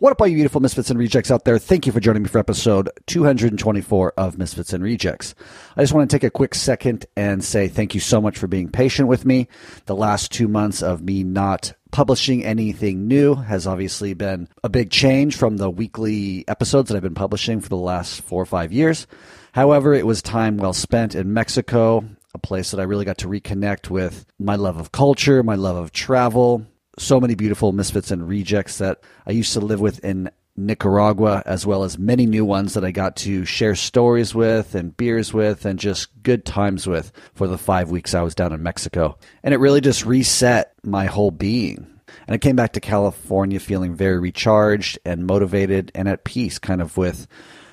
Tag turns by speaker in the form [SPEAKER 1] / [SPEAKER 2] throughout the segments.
[SPEAKER 1] What up, all you beautiful Misfits and Rejects out there? Thank you for joining me for episode 224 of Misfits and Rejects. I just want to take a quick second and say thank you so much for being patient with me. The last two months of me not publishing anything new has obviously been a big change from the weekly episodes that I've been publishing for the last four or five years. However, it was time well spent in Mexico, a place that I really got to reconnect with my love of culture, my love of travel, so many beautiful misfits and rejects that I used to live with in Nicaragua, as well as many new ones that I got to share stories with and beers with and just good times with for the five weeks I was down in Mexico. And it really just reset my whole being. And I came back to California feeling very recharged and motivated and at peace, kind of with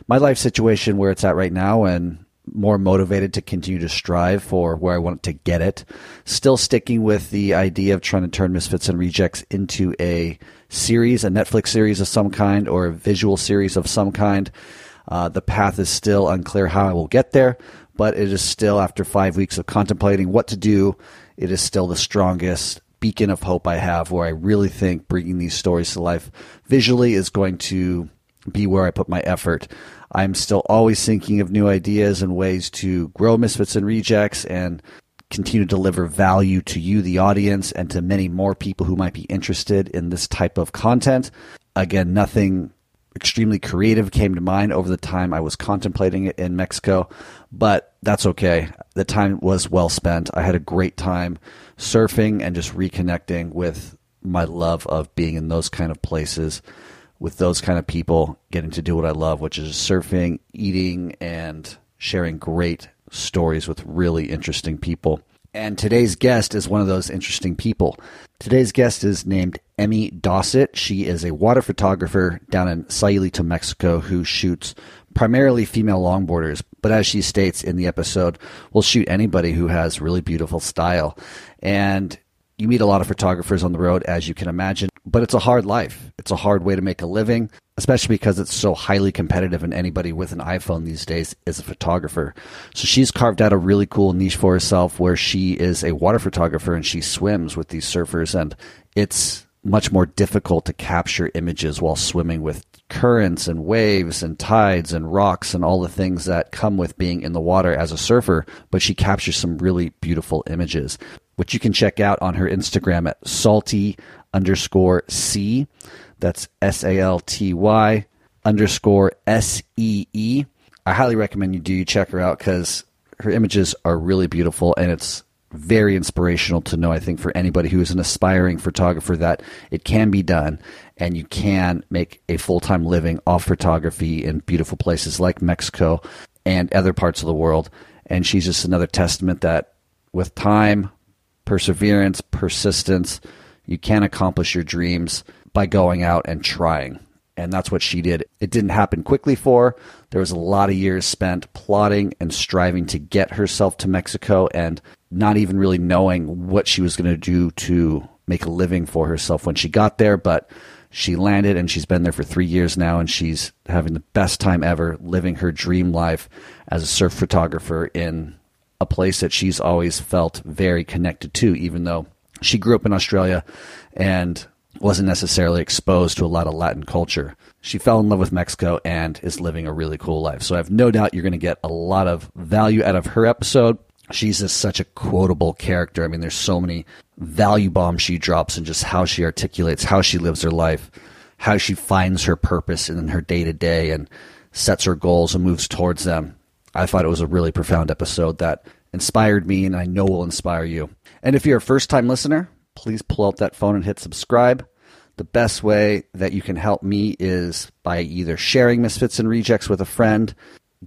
[SPEAKER 1] my life situation where it's at right now and more motivated to continue to strive for where I want to get it. Still sticking with the idea of trying to turn Misfits and Rejects into a series, a Netflix series of some kind, or a visual series of some kind. Uh, the path is still unclear how I will get there, but it is still, after five weeks of contemplating what to do, it is still the strongest beacon of hope I have where I really think bringing these stories to life visually is going to be where I put my effort. I'm still always thinking of new ideas and ways to grow Misfits and Rejects and continue to deliver value to you, the audience, and to many more people who might be interested in this type of content. Again, nothing extremely creative came to mind over the time I was contemplating it in Mexico, but that's okay. The time was well spent. I had a great time surfing and just reconnecting with my love of being in those kind of places with those kind of people, getting to do what I love, which is surfing, eating, and sharing great stories with really interesting people. And today's guest is one of those interesting people. Today's guest is named Emmy Dossett. She is a water photographer down in Sayulita, Mexico, who shoots primarily female longboarders. But as she states in the episode, will shoot anybody who has really beautiful style. And you meet a lot of photographers on the road, as you can imagine, but it's a hard life. It's a hard way to make a living, especially because it's so highly competitive, and anybody with an iPhone these days is a photographer. So she's carved out a really cool niche for herself where she is a water photographer and she swims with these surfers, and it's much more difficult to capture images while swimming with currents and waves and tides and rocks and all the things that come with being in the water as a surfer, but she captures some really beautiful images which you can check out on her Instagram at salty underscore C. That's S A L T Y underscore S E E. I highly recommend you do check her out because her images are really beautiful and it's very inspirational to know, I think, for anybody who is an aspiring photographer that it can be done and you can make a full time living off photography in beautiful places like Mexico and other parts of the world. And she's just another testament that with time, perseverance, persistence. You can accomplish your dreams by going out and trying. And that's what she did. It didn't happen quickly for her. There was a lot of years spent plotting and striving to get herself to Mexico and not even really knowing what she was going to do to make a living for herself when she got there. But she landed and she's been there for three years now and she's having the best time ever living her dream life as a surf photographer in a place that she's always felt very connected to, even though she grew up in Australia and wasn't necessarily exposed to a lot of Latin culture. She fell in love with Mexico and is living a really cool life. So I have no doubt you're going to get a lot of value out of her episode. She's just such a quotable character. I mean, there's so many value bombs she drops and just how she articulates how she lives her life, how she finds her purpose in her day to day and sets her goals and moves towards them. I thought it was a really profound episode that inspired me and I know will inspire you. And if you're a first time listener, please pull out that phone and hit subscribe. The best way that you can help me is by either sharing Misfits and Rejects with a friend,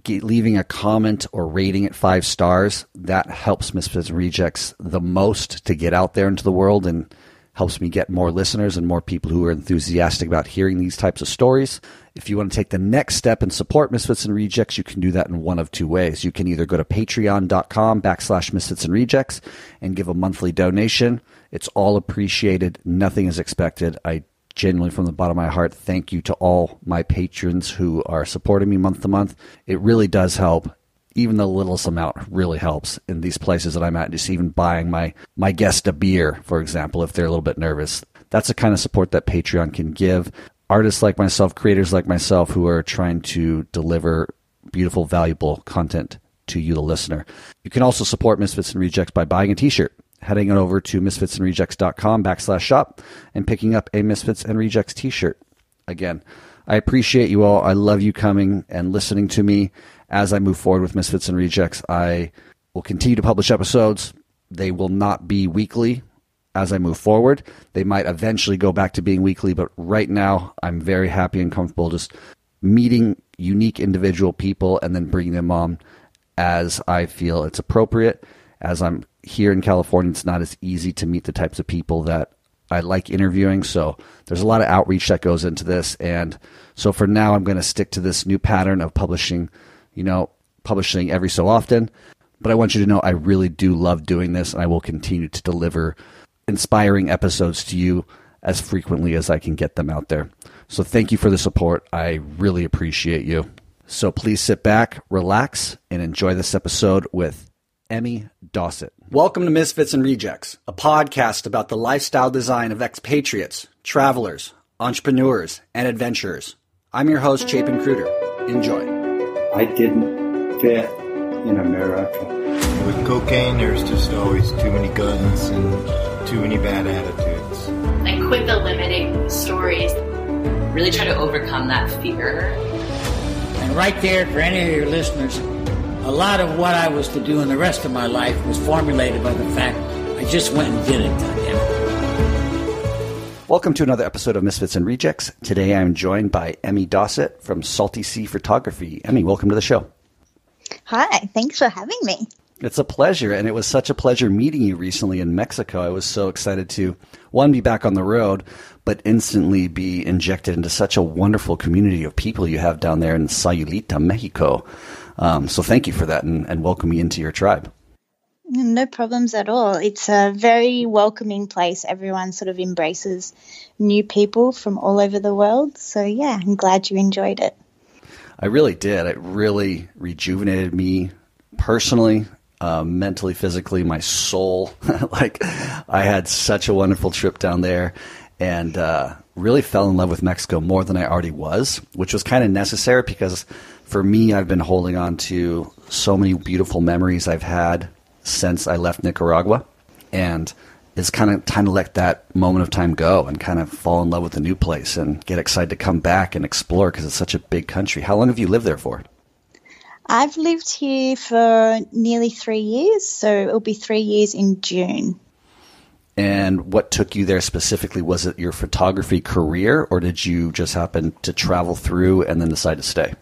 [SPEAKER 1] leaving a comment or rating it five stars. That helps Misfits and Rejects the most to get out there into the world and helps me get more listeners and more people who are enthusiastic about hearing these types of stories. If you want to take the next step and support Misfits and Rejects, you can do that in one of two ways. You can either go to patreon.com backslash misfits and rejects and give a monthly donation. It's all appreciated. Nothing is expected. I genuinely, from the bottom of my heart, thank you to all my patrons who are supporting me month to month. It really does help even the littlest amount really helps in these places that I'm at. Just even buying my my guest a beer, for example, if they're a little bit nervous. That's the kind of support that Patreon can give. artists like myself, creators like myself, who are trying to deliver beautiful, valuable content to you, the listener. You can also support Misfits and Rejects by buying a t-shirt, heading on over to misfitsandrejects.com backslash shop and picking up a Misfits and Rejects t-shirt. Again, I appreciate you all. I love you coming and listening to me as I move forward with Misfits and Rejects. I will continue to publish episodes. They will not be weekly as I move forward. They might eventually go back to being weekly, but right now I'm very happy and comfortable just meeting unique individual people and then bringing them on as I feel it's appropriate. As I'm here in California, it's not as easy to meet the types of people that I like interviewing. So there's a lot of outreach that goes into this. And so for now, I'm going to stick to this new pattern of publishing, you know, publishing every so often. But I want you to know I really do love doing this, and I will continue to deliver inspiring episodes to you as frequently as I can get them out there. So thank you for the support. I really appreciate you. So please sit back, relax, and enjoy this episode with Emmy Dossett. Welcome to Misfits and Rejects, a podcast about the lifestyle design of expatriates, travelers, entrepreneurs, and adventurers. I'm your host, Chapin Kruder. Enjoy.
[SPEAKER 2] I didn't fit in America.
[SPEAKER 3] With cocaine, there's just always too many guns and too many bad attitudes.
[SPEAKER 4] I quit the limiting stories.
[SPEAKER 5] Really try to overcome that fear.
[SPEAKER 6] And right there, for any of your listeners, a lot of what I was to do in the rest of my life was formulated by the fact I just went and did it.
[SPEAKER 1] Welcome to another episode of Misfits and Rejects. Today I'm joined by Emmy Dossett from Salty Sea Photography. Emmy, welcome to the show.
[SPEAKER 7] Hi, thanks for having me.
[SPEAKER 1] It's a pleasure, and it was such a pleasure meeting you recently in Mexico. I was so excited to one be back on the road, but instantly be injected into such a wonderful community of people you have down there in Sayulita, Mexico. Um, so thank you for that, and, and welcome me into your tribe.
[SPEAKER 7] No problems at all. It's a very welcoming place. Everyone sort of embraces new people from all over the world. So yeah, I'm glad you enjoyed it.
[SPEAKER 1] I really did. It really rejuvenated me personally uh, mentally, physically, my soul. like I had such a wonderful trip down there, and uh, really fell in love with Mexico more than I already was, which was kind of necessary because for me, I've been holding on to so many beautiful memories I've had since I left Nicaragua, and it's kind of time to let that moment of time go and kind of fall in love with a new place and get excited to come back and explore because it's such a big country. How long have you lived there for?
[SPEAKER 7] I've lived here for nearly three years, so it'll be three years in June.
[SPEAKER 1] And what took you there specifically? Was it your photography career, or did you just happen to travel through and then decide to stay?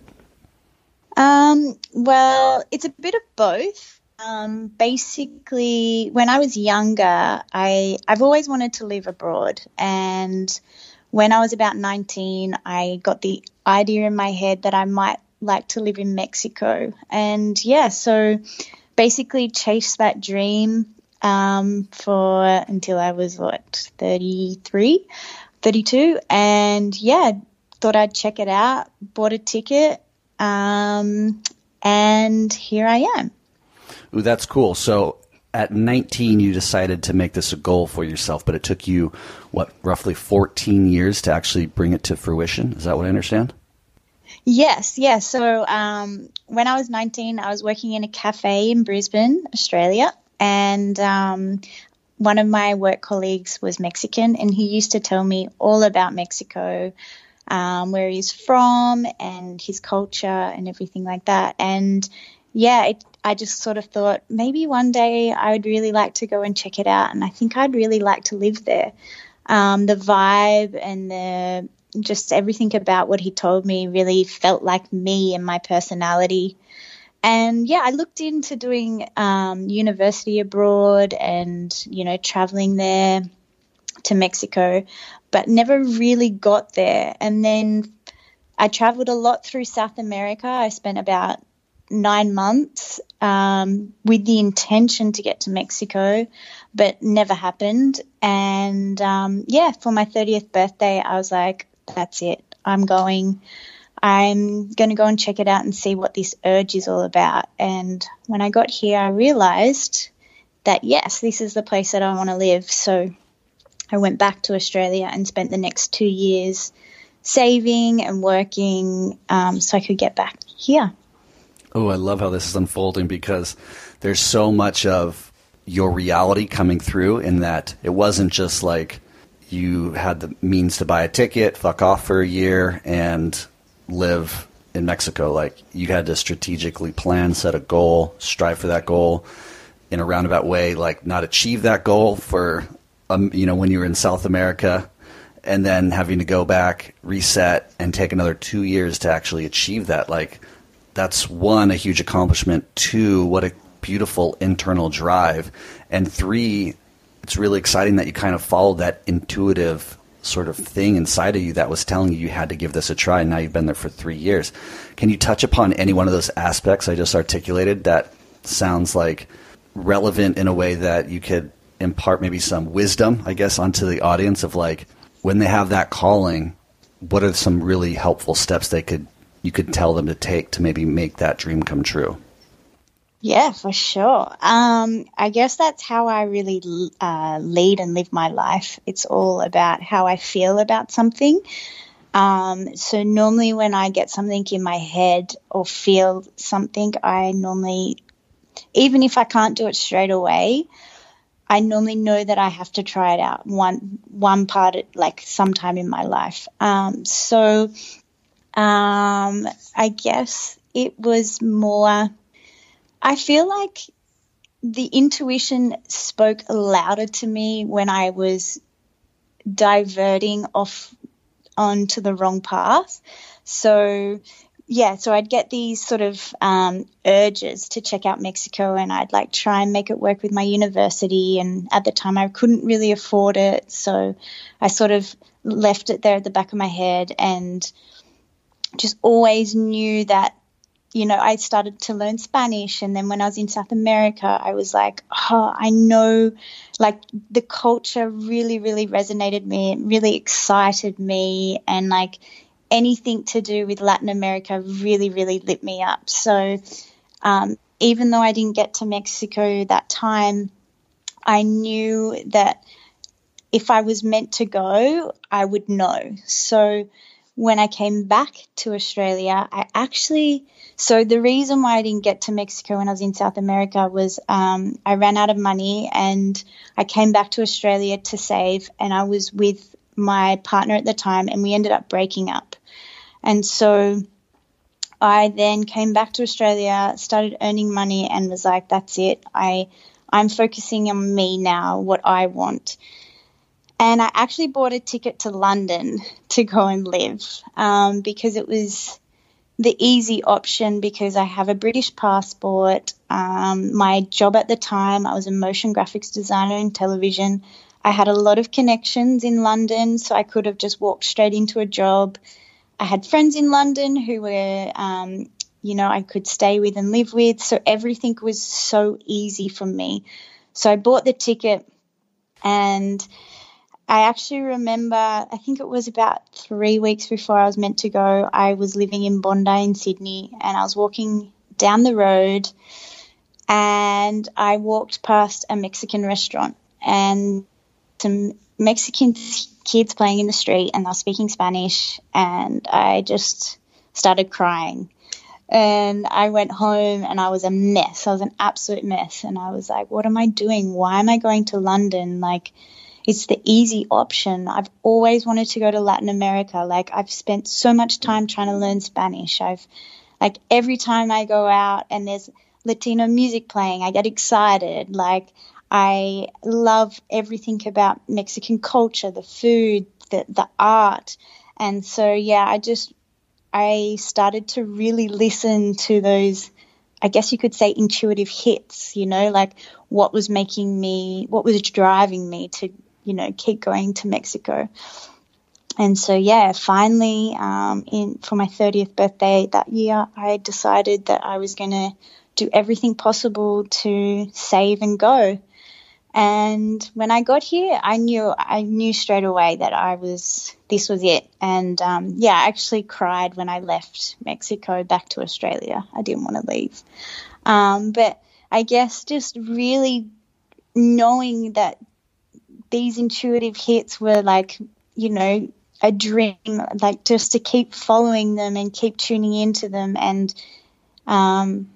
[SPEAKER 7] Um, well, it's a bit of both. Um, basically, when I was younger, I I've always wanted to live abroad, and when I was about nineteen, I got the idea in my head that I might like to live in Mexico. And yeah, so basically chased that dream um, for until I was what 33, 32, and yeah, thought I'd check it out. Bought a ticket, um, and here I am.
[SPEAKER 1] Ooh, that's cool. So at 19, you decided to make this a goal for yourself, but it took you what roughly 14 years to actually bring it to fruition. Is that what I understand?
[SPEAKER 7] Yes, yes. So um, when I was 19, I was working in a cafe in Brisbane, Australia, and um, one of my work colleagues was Mexican, and he used to tell me all about Mexico, um, where he's from, and his culture, and everything like that. And yeah, it, I just sort of thought maybe one day I would really like to go and check it out, and I think I'd really like to live there. Um, the vibe and the just everything about what he told me really felt like me and my personality. And yeah, I looked into doing um, university abroad and, you know, traveling there to Mexico, but never really got there. And then I traveled a lot through South America. I spent about nine months um, with the intention to get to Mexico, but never happened. And um, yeah, for my 30th birthday, I was like, that's it. I'm going. I'm going to go and check it out and see what this urge is all about. And when I got here, I realized that yes, this is the place that I want to live. So I went back to Australia and spent the next two years saving and working um, so I could get back here.
[SPEAKER 1] Oh, I love how this is unfolding because there's so much of your reality coming through in that it wasn't just like you had the means to buy a ticket, fuck off for a year, and live in Mexico. Like you had to strategically plan, set a goal, strive for that goal in a roundabout way, like not achieve that goal for, um, you know, when you were in South America and then having to go back, reset, and take another two years to actually achieve that. Like that's one, a huge accomplishment. Two, what a beautiful internal drive. And three, it's really exciting that you kind of followed that intuitive sort of thing inside of you that was telling you you had to give this a try. And now you've been there for three years. Can you touch upon any one of those aspects I just articulated that sounds like relevant in a way that you could impart maybe some wisdom, I guess, onto the audience of like when they have that calling, what are some really helpful steps they could you could tell them to take to maybe make that dream come true?
[SPEAKER 7] Yeah, for sure. Um, I guess that's how I really uh, lead and live my life. It's all about how I feel about something. Um, so normally when I get something in my head or feel something, I normally, even if I can't do it straight away, I normally know that I have to try it out one one part like sometime in my life. Um, so um, I guess it was more I feel like the intuition spoke louder to me when I was diverting off onto the wrong path. So, yeah, so I'd get these sort of um, urges to check out Mexico and I'd like try and make it work with my university. And at the time, I couldn't really afford it. So I sort of left it there at the back of my head and just always knew that you know, I started to learn Spanish. And then when I was in South America, I was like, oh, I know, like, the culture really, really resonated me. It really excited me. And, like, anything to do with Latin America really, really lit me up. So, um, even though I didn't get to Mexico that time, I knew that if I was meant to go, I would know. So, when I came back to Australia, I actually so the reason why I didn't get to Mexico when I was in South America was um, I ran out of money and I came back to Australia to save, and I was with my partner at the time, and we ended up breaking up, and so. I then came back to Australia, started earning money, and was like, "That's it. I, I'm focusing on me now, what I want." And I actually bought a ticket to London to go and live um, because it was the easy option because I have a British passport. Um, my job at the time, I was a motion graphics designer in television. I had a lot of connections in London, so I could have just walked straight into a job. I had friends in London who were, um, you know, I could stay with and live with. So everything was so easy for me. So I bought the ticket and I actually remember, I think it was about three weeks before I was meant to go, I was living in Bondi in Sydney and I was walking down the road and I walked past a Mexican restaurant and some Mexican kids playing in the street and they were speaking Spanish and I just started crying. And I went home and I was a mess. I was an absolute mess. And I was like, what am I doing? Why am I going to London? Like, it's the easy option. I've always wanted to go to Latin America. Like I've spent so much time trying to learn Spanish. I've like every time I go out and there's Latino music playing, I get excited. Like I love everything about Mexican culture, the food, the the art. And so yeah, I just I started to really listen to those I guess you could say intuitive hits, you know, like what was making me, what was driving me to you know, keep going to Mexico. And so, yeah, finally, um, in for my 30th birthday that year, I decided that I was going to do everything possible to save and go. And when I got here, I knew I knew straight away that I was this was it. And um, yeah, I actually cried when I left Mexico back to Australia. I didn't want to leave, um, but I guess just really knowing that these intuitive hits were like, you know, a dream, like just to keep following them and keep tuning into them. And um,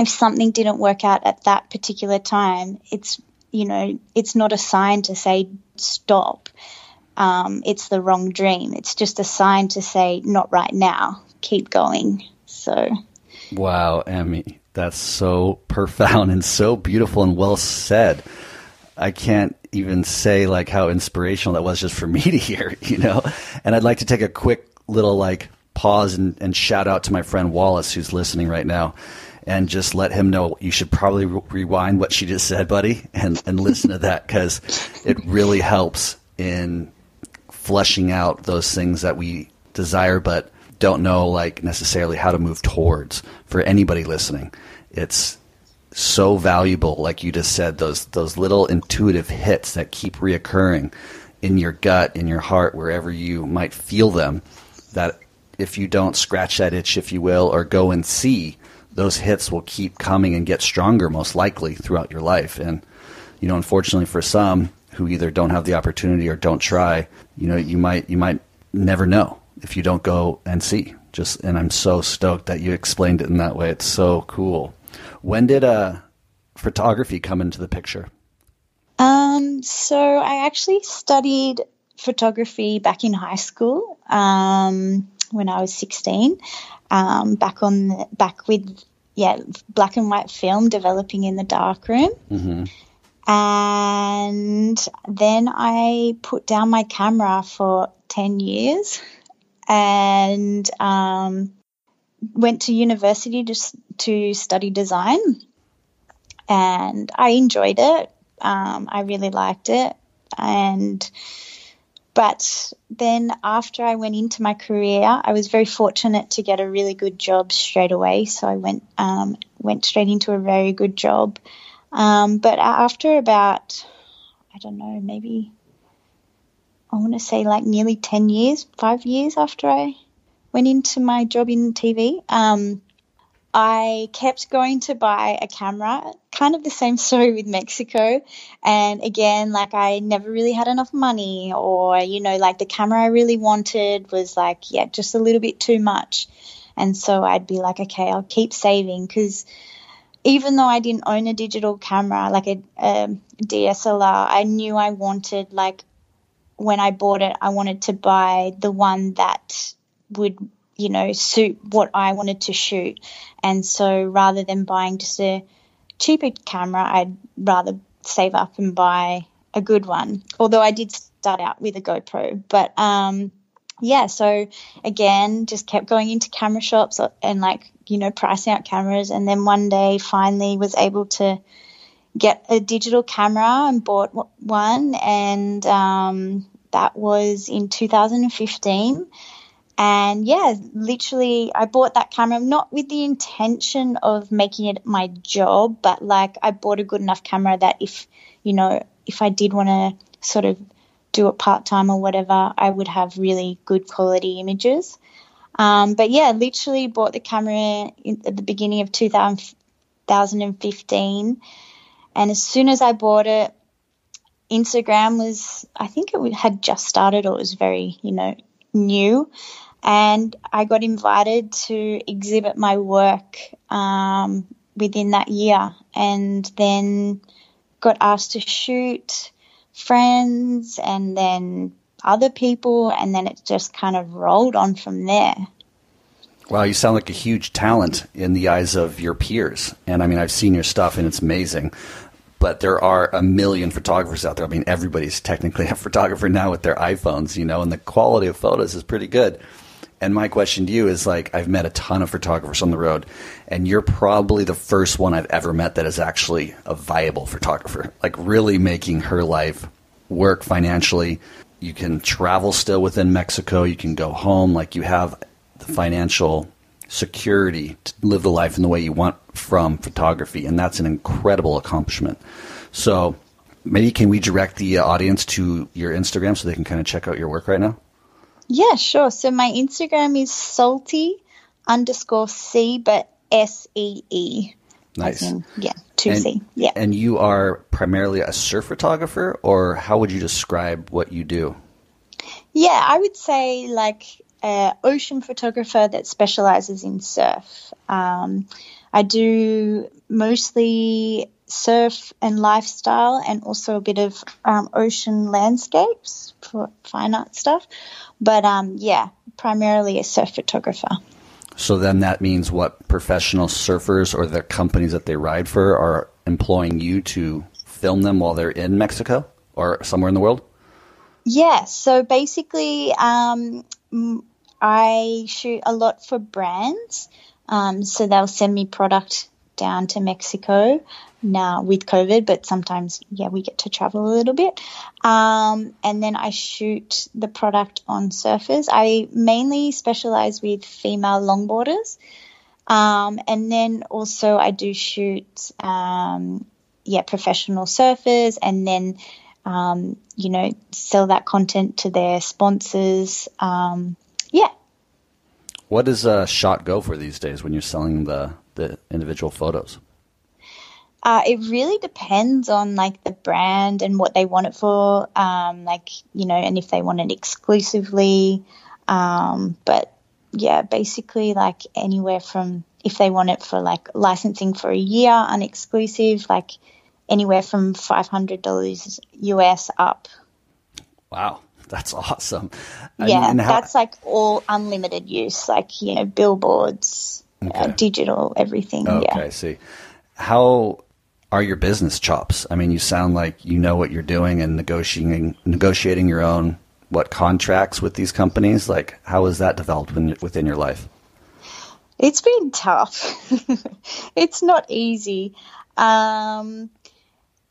[SPEAKER 7] if something didn't work out at that particular time, it's you know it's not a sign to say stop. Um, it's the wrong dream. It's just a sign to say not right now. Keep going. So.
[SPEAKER 1] Wow, Emmy, that's so profound and so beautiful and well said. I can't even say like how inspirational that was just for me to hear, you know. And I'd like to take a quick little like pause and, and shout out to my friend Wallace who's listening right now and just let him know you should probably re- rewind what she just said, buddy, and, and listen to that because it really helps in fleshing out those things that we desire but don't know like necessarily how to move towards for anybody listening. It's so valuable, like you just said, those those little intuitive hits that keep reoccurring in your gut, in your heart, wherever you might feel them. That if you don't scratch that itch, if you will, or go and see, those hits will keep coming and get stronger, most likely throughout your life. And you know, unfortunately for some who either don't have the opportunity or don't try, you know, you might you might never know if you don't go and see. Just and I'm so stoked that you explained it in that way. It's so cool. When did uh, photography come into the picture?
[SPEAKER 7] Um, so I actually studied photography back in high school um, when I was 16. Um, back on the, back with yeah black and white film developing in the darkroom.
[SPEAKER 1] Mm-hmm.
[SPEAKER 7] And then I put down my camera for 10 years and um, went to university just to study design. And I enjoyed it. Um, I really liked it. And but then after I went into my career, I was very fortunate to get a really good job straight away. So I went um, went straight into a very good job. Um, but after about, I don't know, maybe I want to say like nearly ten years, five years after I went into my job in TV, um, I kept going to buy a camera, kind of the same story with Mexico. And again, like I never really had enough money, or, you know, like the camera I really wanted was like, yeah, just a little bit too much. And so I'd be like, okay, I'll keep saving because even though I didn't own a digital camera, like a, a DSLR, I knew I wanted, like, when I bought it, I wanted to buy the one that would you know, suit what I wanted to shoot. And so rather than buying just a cheaper camera, I'd rather save up and buy a good one. Although I did start out with a GoPro, but um, yeah. So again, just kept going into camera shops and like you know pricing out cameras, and then one day finally was able to get a digital camera and bought one, and um, that was in 2015 and yeah, literally, I bought that camera not with the intention of making it my job, but like I bought a good enough camera that if, you know, if I did want to sort of do it part time or whatever, I would have really good quality images. Um, but yeah, literally bought the camera in, at the beginning of 2015. And as soon as I bought it, Instagram was, I think it had just started or it was very, you know, new and I got invited to exhibit my work um, within that year, and then got asked to shoot friends and then other people, and then it just kind of rolled on from there.
[SPEAKER 1] Wow, you sound like a huge talent in the eyes of your peers. And I mean, I've seen your stuff and it's amazing. But there are a million photographers out there. I mean, everybody's technically a photographer now with their iPhones, you know, and the quality of photos is pretty good. And my question to you is like, I've met a ton of photographers on the road, and you're probably the first one I've ever met that is actually a viable photographer, like really making her life work financially. You can travel still within Mexico, you can go home, like you have the financial security to live the life in the way you want from photography, and that's an incredible accomplishment. So, maybe can we direct the audience to your Instagram so they can kind of check out your work right now?
[SPEAKER 7] Yeah, sure. So my Instagram is salty underscore C, but S E E.
[SPEAKER 1] Nice. In,
[SPEAKER 7] yeah, two and, C. Yeah.
[SPEAKER 1] And you are primarily a surf photographer, or how would you describe what you do?
[SPEAKER 7] Yeah, I would say like an ocean photographer that specializes in surf. Um, I do mostly surf and lifestyle and also a bit of um, ocean landscapes for fine art stuff. But um, yeah, primarily a surf photographer.
[SPEAKER 1] So then that means what professional surfers or the companies that they ride for are employing you to film them while they're in Mexico or somewhere in the world?
[SPEAKER 7] Yeah, so basically, um, I shoot a lot for brands. Um, so they'll send me product down to Mexico now with COVID, but sometimes, yeah, we get to travel a little bit. Um, and then I shoot the product on surfers. I mainly specialize with female longboarders. Um, and then also I do shoot, um, yeah, professional surfers and then, um, you know, sell that content to their sponsors. Um, yeah.
[SPEAKER 1] What does a shot go for these days when you're selling the, the individual photos?
[SPEAKER 7] Uh, it really depends on like the brand and what they want it for. Um, like you know, and if they want it exclusively. Um, but yeah, basically like anywhere from if they want it for like licensing for a year, unexclusive, like anywhere from five hundred dollars US up.
[SPEAKER 1] Wow, that's awesome.
[SPEAKER 7] Yeah, how- that's like all unlimited use, like you know, billboards, uh, okay. uh, digital, everything.
[SPEAKER 1] Okay,
[SPEAKER 7] yeah. I
[SPEAKER 1] see. How are your business chops? I mean, you sound like you know what you're doing and negotiating negotiating your own what contracts with these companies. Like, how has that developed within your life?
[SPEAKER 7] It's been tough. it's not easy. Um,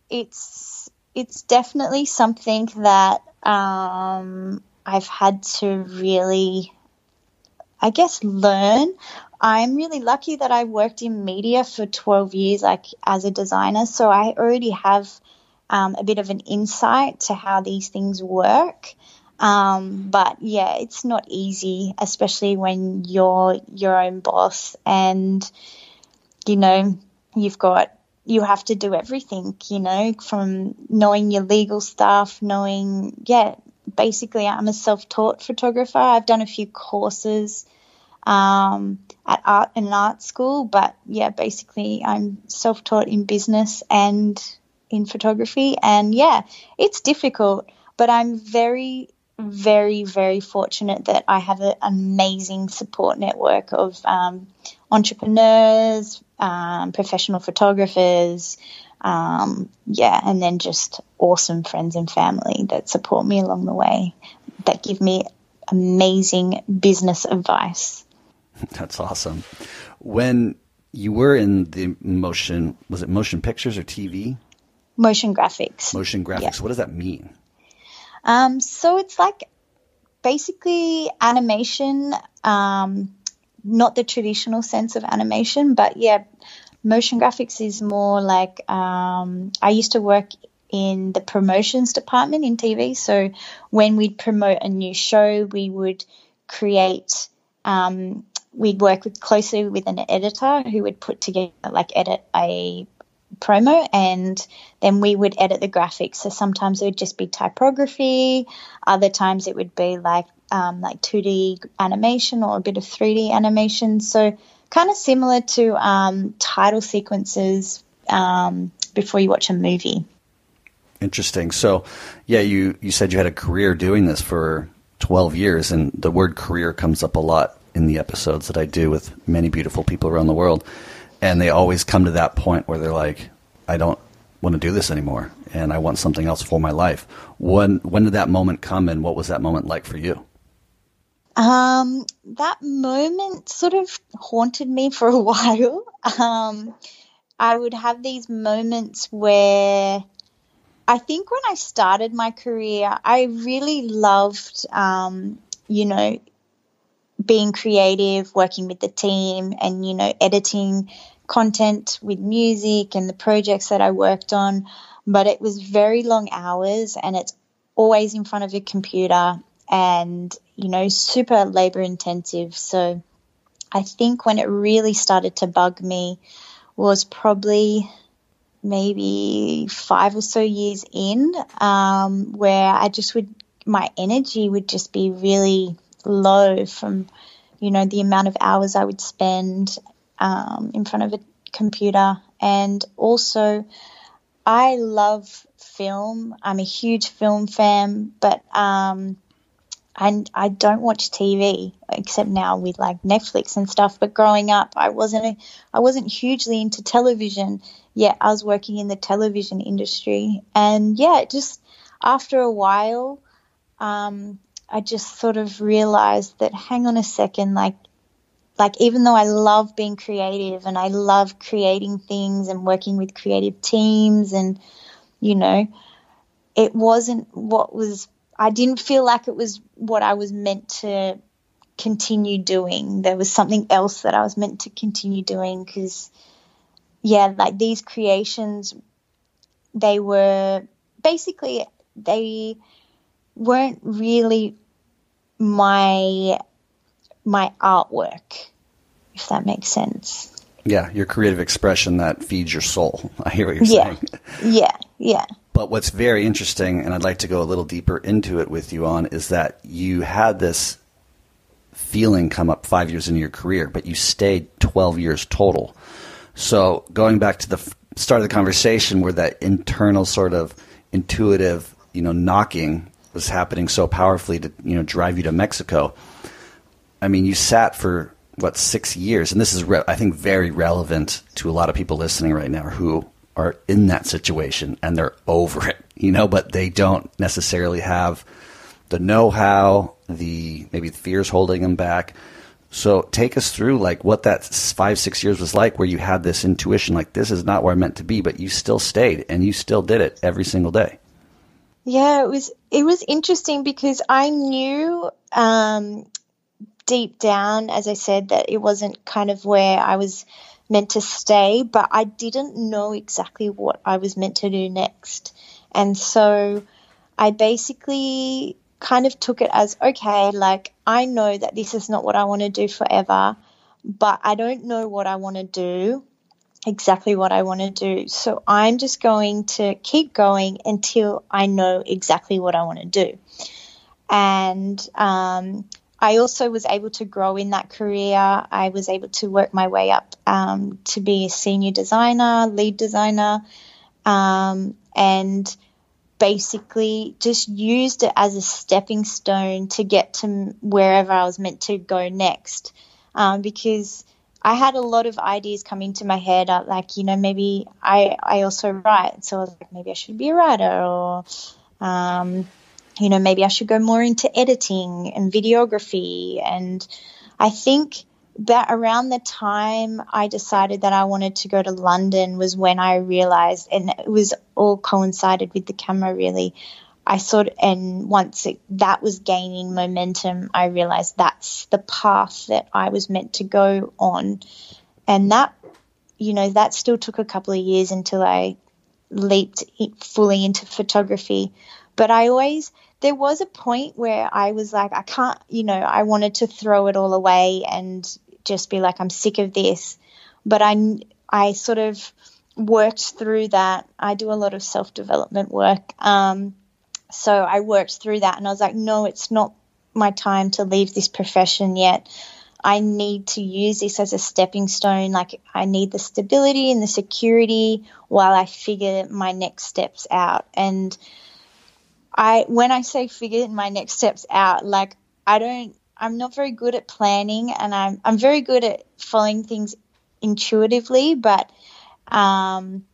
[SPEAKER 7] it's it's definitely something that um, I've had to really, I guess, learn. I'm really lucky that I worked in media for 12 years, like as a designer. So I already have um, a bit of an insight to how these things work. Um, but yeah, it's not easy, especially when you're your own boss and, you know, you've got, you have to do everything, you know, from knowing your legal stuff, knowing, yeah, basically I'm a self taught photographer. I've done a few courses um, at art and art school, but yeah, basically I'm self taught in business and in photography. And yeah, it's difficult, but I'm very, very, very fortunate that I have an amazing support network of um, entrepreneurs, um, professional photographers, um, yeah, and then just awesome friends and family that support me along the way, that give me amazing business advice.
[SPEAKER 1] That's awesome. When you were in the motion, was it motion pictures or TV?
[SPEAKER 7] Motion graphics.
[SPEAKER 1] Motion graphics. Yeah. What does that mean?
[SPEAKER 7] Um, so it's like basically animation, um, not the traditional sense of animation, but yeah, motion graphics is more like um, I used to work in the promotions department in TV. So when we'd promote a new show, we would create um, we'd work with closely with an editor who would put together like edit a promo and then we would edit the graphics. So sometimes it would just be typography. Other times it would be like um, like 2d animation or a bit of 3d animation. So kind of similar to um, title sequences um, before you watch a movie.
[SPEAKER 1] Interesting. So yeah you you said you had a career doing this for 12 years and the word career comes up a lot in the episodes that I do with many beautiful people around the world. And they always come to that point where they're like, I don't want to do this anymore and I want something else for my life. When when did that moment come and what was that moment like for you?
[SPEAKER 7] Um, that moment sort of haunted me for a while. Um, I would have these moments where I think when I started my career, I really loved, um, you know, being creative, working with the team, and you know, editing content with music and the projects that I worked on. But it was very long hours, and it's always in front of your computer, and you know, super labor intensive. So I think when it really started to bug me was probably maybe five or so years in, um, where I just would my energy would just be really low from, you know, the amount of hours I would spend um, in front of a computer. And also, I love film. I'm a huge film fan, but um, and I don't watch TV except now with like Netflix and stuff. But growing up, I wasn't a, I wasn't hugely into television. Yet I was working in the television industry, and yeah, just after a while, um, I just sort of realized that hang on a second, like like even though I love being creative and I love creating things and working with creative teams and you know, it wasn't what was I didn't feel like it was what I was meant to continue doing. There was something else that I was meant to continue doing because, yeah, like these creations, they were basically, they weren't really my my artwork if that makes sense
[SPEAKER 1] yeah your creative expression that feeds your soul i hear what you're
[SPEAKER 7] yeah.
[SPEAKER 1] saying
[SPEAKER 7] yeah yeah
[SPEAKER 1] but what's very interesting, and I'd like to go a little deeper into it with you on, is that you had this feeling come up five years into your career, but you stayed 12 years total. So going back to the start of the conversation where that internal sort of intuitive, you know, knocking was happening so powerfully to, you know, drive you to Mexico. I mean, you sat for what six years, and this is, re- I think, very relevant to a lot of people listening right now who are in that situation and they're over it, you know, but they don't necessarily have the know-how, the maybe the fears holding them back. So take us through like what that five six years was like, where you had this intuition, like this is not where I'm meant to be, but you still stayed and you still did it every single day.
[SPEAKER 7] Yeah, it was it was interesting because I knew um, deep down, as I said, that it wasn't kind of where I was meant to stay, but I didn't know exactly what I was meant to do next. And so I basically kind of took it as okay, like I know that this is not what I want to do forever, but I don't know what I want to do, exactly what I want to do. So I'm just going to keep going until I know exactly what I want to do. And um, I also was able to grow in that career. I was able to work my way up um, to be a senior designer, lead designer, um, and basically just used it as a stepping stone to get to wherever I was meant to go next. Um, because I had a lot of ideas come into my head, uh, like, you know, maybe I, I also write. So I was like, maybe I should be a writer or, um, you know, maybe I should go more into editing and videography. And I think that around the time I decided that I wanted to go to London was when I realized, and it was all coincided with the camera really. I sort of, and once it, that was gaining momentum, I realized that's the path that I was meant to go on. And that, you know, that still took a couple of years until I leaped fully into photography. But I always, there was a point where I was like, I can't, you know, I wanted to throw it all away and just be like, I'm sick of this. But I, I sort of worked through that. I do a lot of self development work. Um, so I worked through that and I was like, no, it's not my time to leave this profession yet. I need to use this as a stepping stone. Like, I need the stability and the security while I figure my next steps out. And I when I say figure my next steps out, like I don't I'm not very good at planning and I'm I'm very good at following things intuitively, but um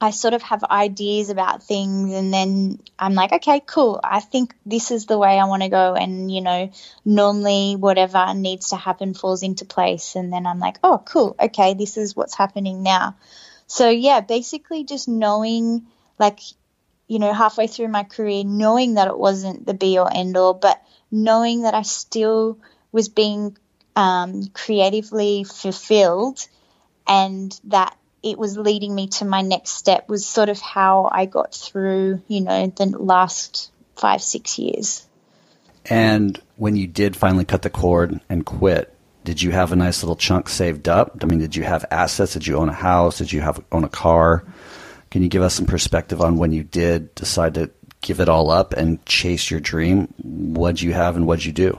[SPEAKER 7] I sort of have ideas about things and then I'm like, okay, cool. I think this is the way I want to go. And, you know, normally whatever needs to happen falls into place. And then I'm like, oh, cool. Okay, this is what's happening now. So, yeah, basically just knowing, like, you know, halfway through my career, knowing that it wasn't the be or end all, but knowing that I still was being um, creatively fulfilled and that it was leading me to my next step was sort of how I got through, you know, the last five, six years.
[SPEAKER 1] And when you did finally cut the cord and quit, did you have a nice little chunk saved up? I mean, did you have assets? Did you own a house? Did you have own a car? Can you give us some perspective on when you did decide to give it all up and chase your dream, what'd you have and what'd you do?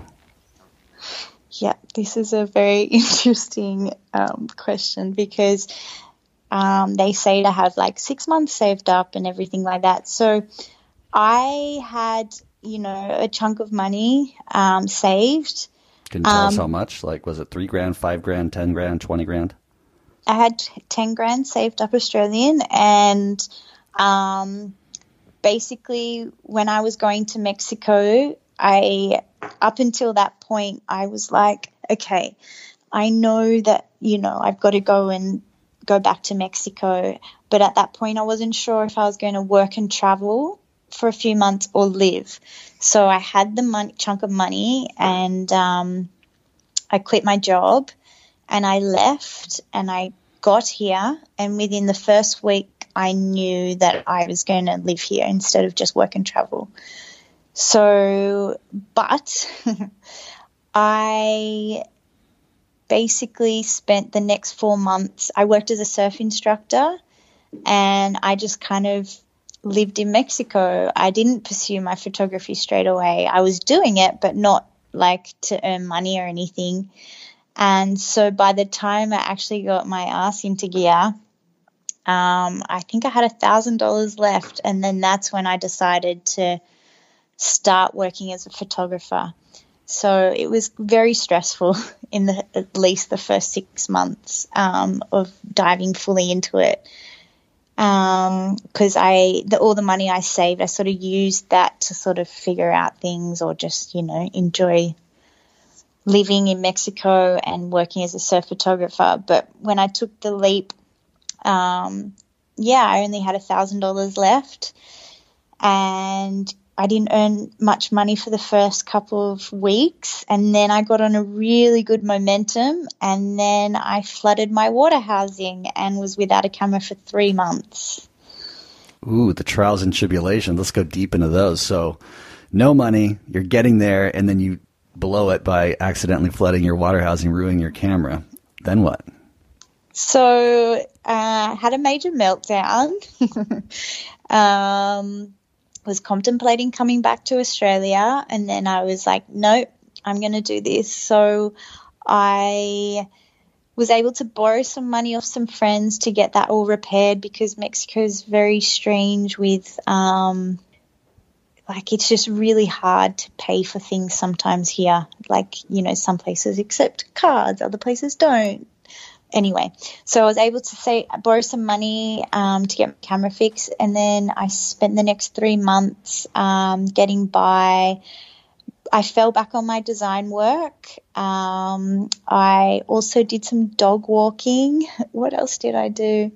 [SPEAKER 7] Yeah, this is a very interesting um, question because um, they say to have like six months saved up and everything like that. So I had, you know, a chunk of money um, saved.
[SPEAKER 1] Can you tell us
[SPEAKER 7] Um,
[SPEAKER 1] how much? Like, was it three grand, five grand, ten grand, twenty grand?
[SPEAKER 7] I had 10 grand saved up Australian and um, basically when I was going to Mexico, I up until that point I was like, okay, I know that, you know, I've got to go and go back to Mexico, but at that point I wasn't sure if I was going to work and travel for a few months or live. So I had the money, chunk of money and um, I quit my job and I left and I got here and within the first week I knew that I was going to live here instead of just work and travel. So, but I basically spent the next 4 months I worked as a surf instructor and I just kind of lived in Mexico. I didn't pursue my photography straight away. I was doing it but not like to earn money or anything. And so by the time I actually got my ass into gear, um, I think I had a thousand dollars left, and then that's when I decided to start working as a photographer. So it was very stressful in the at least the first six months um, of diving fully into it. Because I, the, all the money I saved, I sort of used that to sort of figure out things or just, you know, enjoy living in Mexico and working as a surf photographer. But when I took the leap, um, yeah, I only had a thousand dollars left, and I didn't earn much money for the first couple of weeks, and then I got on a really good momentum, and then I flooded my water housing and was without a camera for three months.
[SPEAKER 1] Ooh, the trials and tribulations. Let's go deep into those. So, no money, you're getting there, and then you blow it by accidentally flooding your water housing, ruining your camera. Then what?
[SPEAKER 7] So uh, I had a major meltdown. um, was contemplating coming back to Australia, and then I was like, nope, I'm going to do this. So I was able to borrow some money off some friends to get that all repaired because Mexico is very strange with. Um, like it's just really hard to pay for things sometimes here. Like, you know, some places accept cards, other places don't. Anyway, so I was able to say borrow some money um, to get my camera fixed, and then I spent the next three months um, getting by. I fell back on my design work. Um, I also did some dog walking. What else did I do?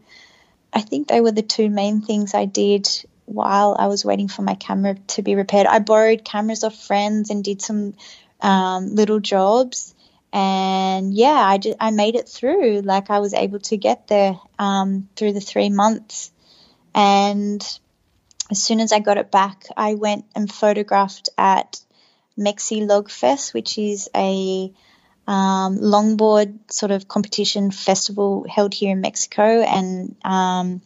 [SPEAKER 7] I think they were the two main things I did while I was waiting for my camera to be repaired. I borrowed cameras off friends and did some um, little jobs. And yeah, I, just, I made it through. Like I was able to get there um, through the three months. And as soon as I got it back, I went and photographed at Mexi Log Fest, which is a um, longboard sort of competition festival held here in Mexico. And um,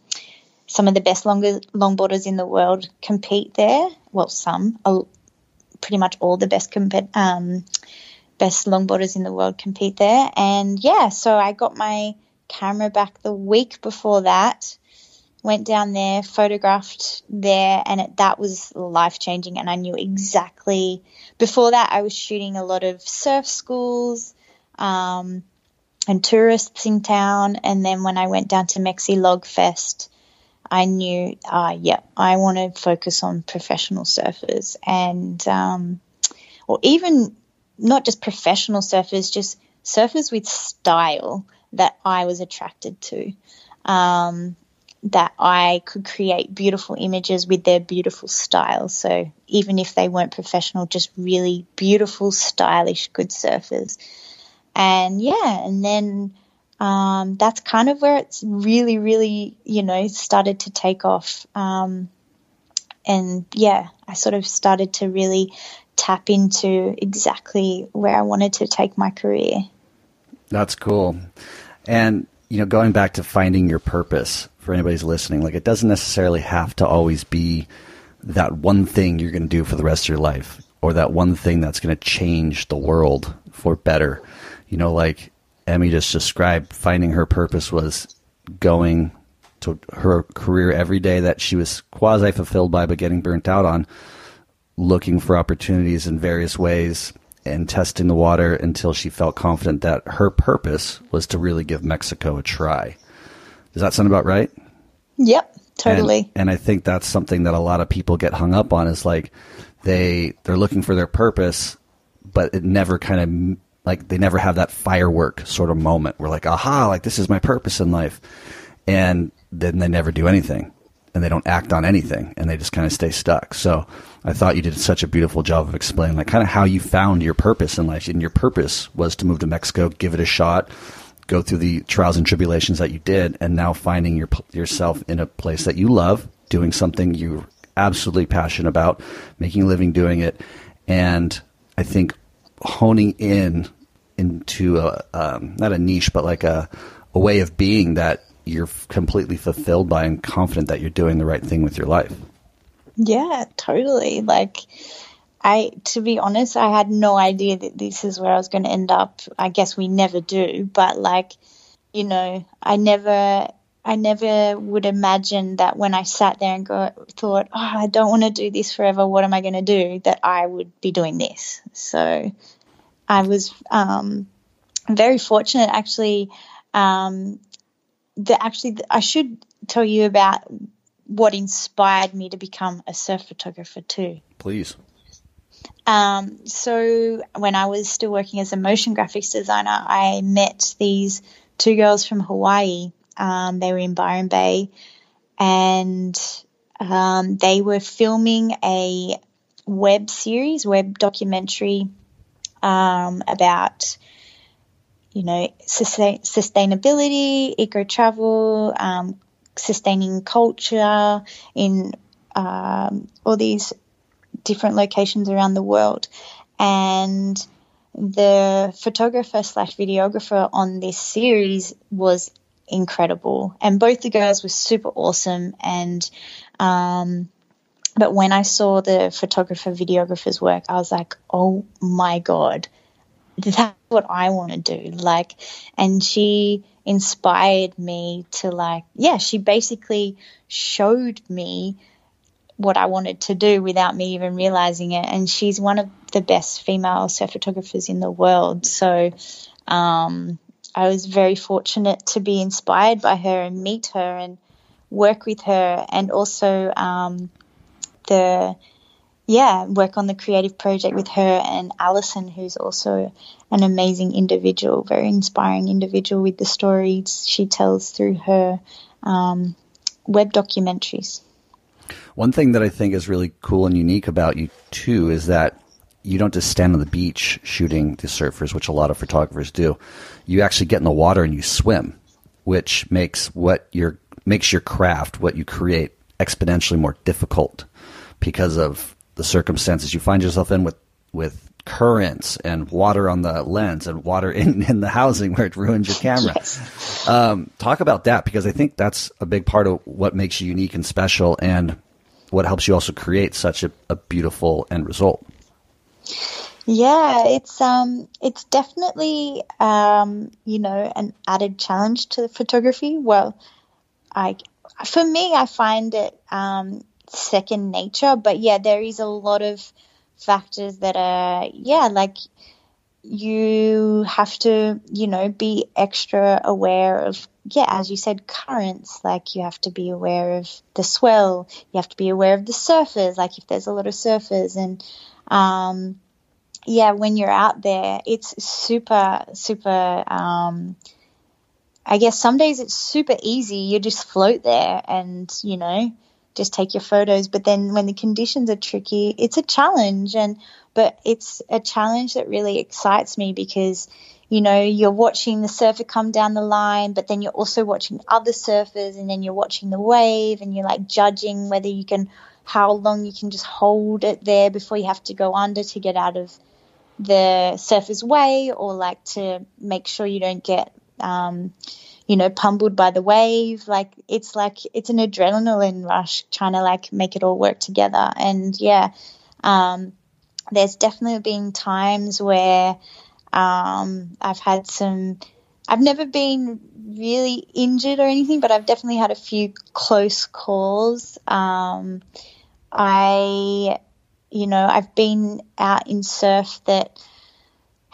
[SPEAKER 7] some of the best longer, longboarders in the world compete there. Well, some, pretty much all the best compet, um, best longboarders in the world compete there. And yeah, so I got my camera back the week before that. Went down there, photographed there, and it, that was life changing. And I knew exactly. Before that, I was shooting a lot of surf schools um, and tourists in town. And then when I went down to Mexi Log Fest, I knew, uh, yeah, I want to focus on professional surfers and, um, or even not just professional surfers, just surfers with style that I was attracted to. Um, that I could create beautiful images with their beautiful style. So even if they weren't professional, just really beautiful, stylish, good surfers. And yeah, and then um, that's kind of where it's really, really, you know, started to take off. Um, and yeah, I sort of started to really tap into exactly where I wanted to take my career.
[SPEAKER 1] That's cool. And, you know, going back to finding your purpose for anybody's listening, like it doesn't necessarily have to always be that one thing you're going to do for the rest of your life or that one thing that's going to change the world for better. You know, like Emmy just described, finding her purpose was going to her career every day that she was quasi fulfilled by, but getting burnt out on, looking for opportunities in various ways and testing the water until she felt confident that her purpose was to really give Mexico a try. Does that sound about right?
[SPEAKER 7] Yep, totally.
[SPEAKER 1] And, and I think that's something that a lot of people get hung up on is like they they're looking for their purpose, but it never kind of like they never have that firework sort of moment where like aha like this is my purpose in life, and then they never do anything and they don't act on anything and they just kind of stay stuck. So I thought you did such a beautiful job of explaining like kind of how you found your purpose in life. And your purpose was to move to Mexico, give it a shot, go through the trials and tribulations that you did, and now finding your yourself in a place that you love, doing something you're absolutely passionate about, making a living doing it, and I think honing in into a um, not a niche, but like a a way of being that you're completely fulfilled by and confident that you're doing the right thing with your life.
[SPEAKER 7] Yeah, totally. Like, I, to be honest, I had no idea that this is where I was going to end up. I guess we never do, but like, you know, I never, I never would imagine that when I sat there and go, thought, oh, I don't want to do this forever. What am I going to do? That I would be doing this. So, I was um, very fortunate, actually. Um, the actually I should tell you about what inspired me to become a surf photographer too.
[SPEAKER 1] Please.
[SPEAKER 7] Um, so when I was still working as a motion graphics designer, I met these two girls from Hawaii. Um, they were in Byron Bay, and um, they were filming a web series, web documentary um, about you know, sustain, sustainability, eco travel, um, sustaining culture in um, all these different locations around the world. And the photographer slash videographer on this series was incredible. And both the girls were super awesome. And, um, but when I saw the photographer videographer's work, I was like, oh my God, that's what I want to do. Like, and she inspired me to like, yeah, she basically showed me what I wanted to do without me even realizing it. And she's one of the best female surf photographers in the world. So, um, I was very fortunate to be inspired by her and meet her and work with her, and also um, the yeah, work on the creative project with her and Alison, who's also an amazing individual, very inspiring individual with the stories she tells through her um, web documentaries.
[SPEAKER 1] One thing that I think is really cool and unique about you too is that you don't just stand on the beach shooting the surfers, which a lot of photographers do. You actually get in the water and you swim, which makes what your makes your craft, what you create, exponentially more difficult because of the circumstances you find yourself in with with currents and water on the lens and water in, in the housing where it ruins your camera. Yes. Um, talk about that because I think that's a big part of what makes you unique and special and what helps you also create such a, a beautiful end result.
[SPEAKER 7] Yeah, it's um, it's definitely um, you know an added challenge to the photography. Well, I for me, I find it um, second nature. But yeah, there is a lot of factors that are, yeah, like you have to, you know, be extra aware of, yeah, as you said, currents. Like you have to be aware of the swell. You have to be aware of the surfers, like if there's a lot of surfers. And, um, yeah, when you're out there, it's super, super, um, I guess some days it's super easy. You just float there and, you know, just take your photos. But then when the conditions are tricky, it's a challenge. And, but it's a challenge that really excites me because, you know, you're watching the surfer come down the line, but then you're also watching other surfers and then you're watching the wave and you're like judging whether you can, how long you can just hold it there before you have to go under to get out of the surfer's way or like to make sure you don't get, um, you know, pummeled by the wave. Like it's like it's an adrenaline rush trying to like make it all work together. And yeah, um, there's definitely been times where um, I've had some. I've never been really injured or anything, but I've definitely had a few close calls. Um, I, you know, I've been out in surf that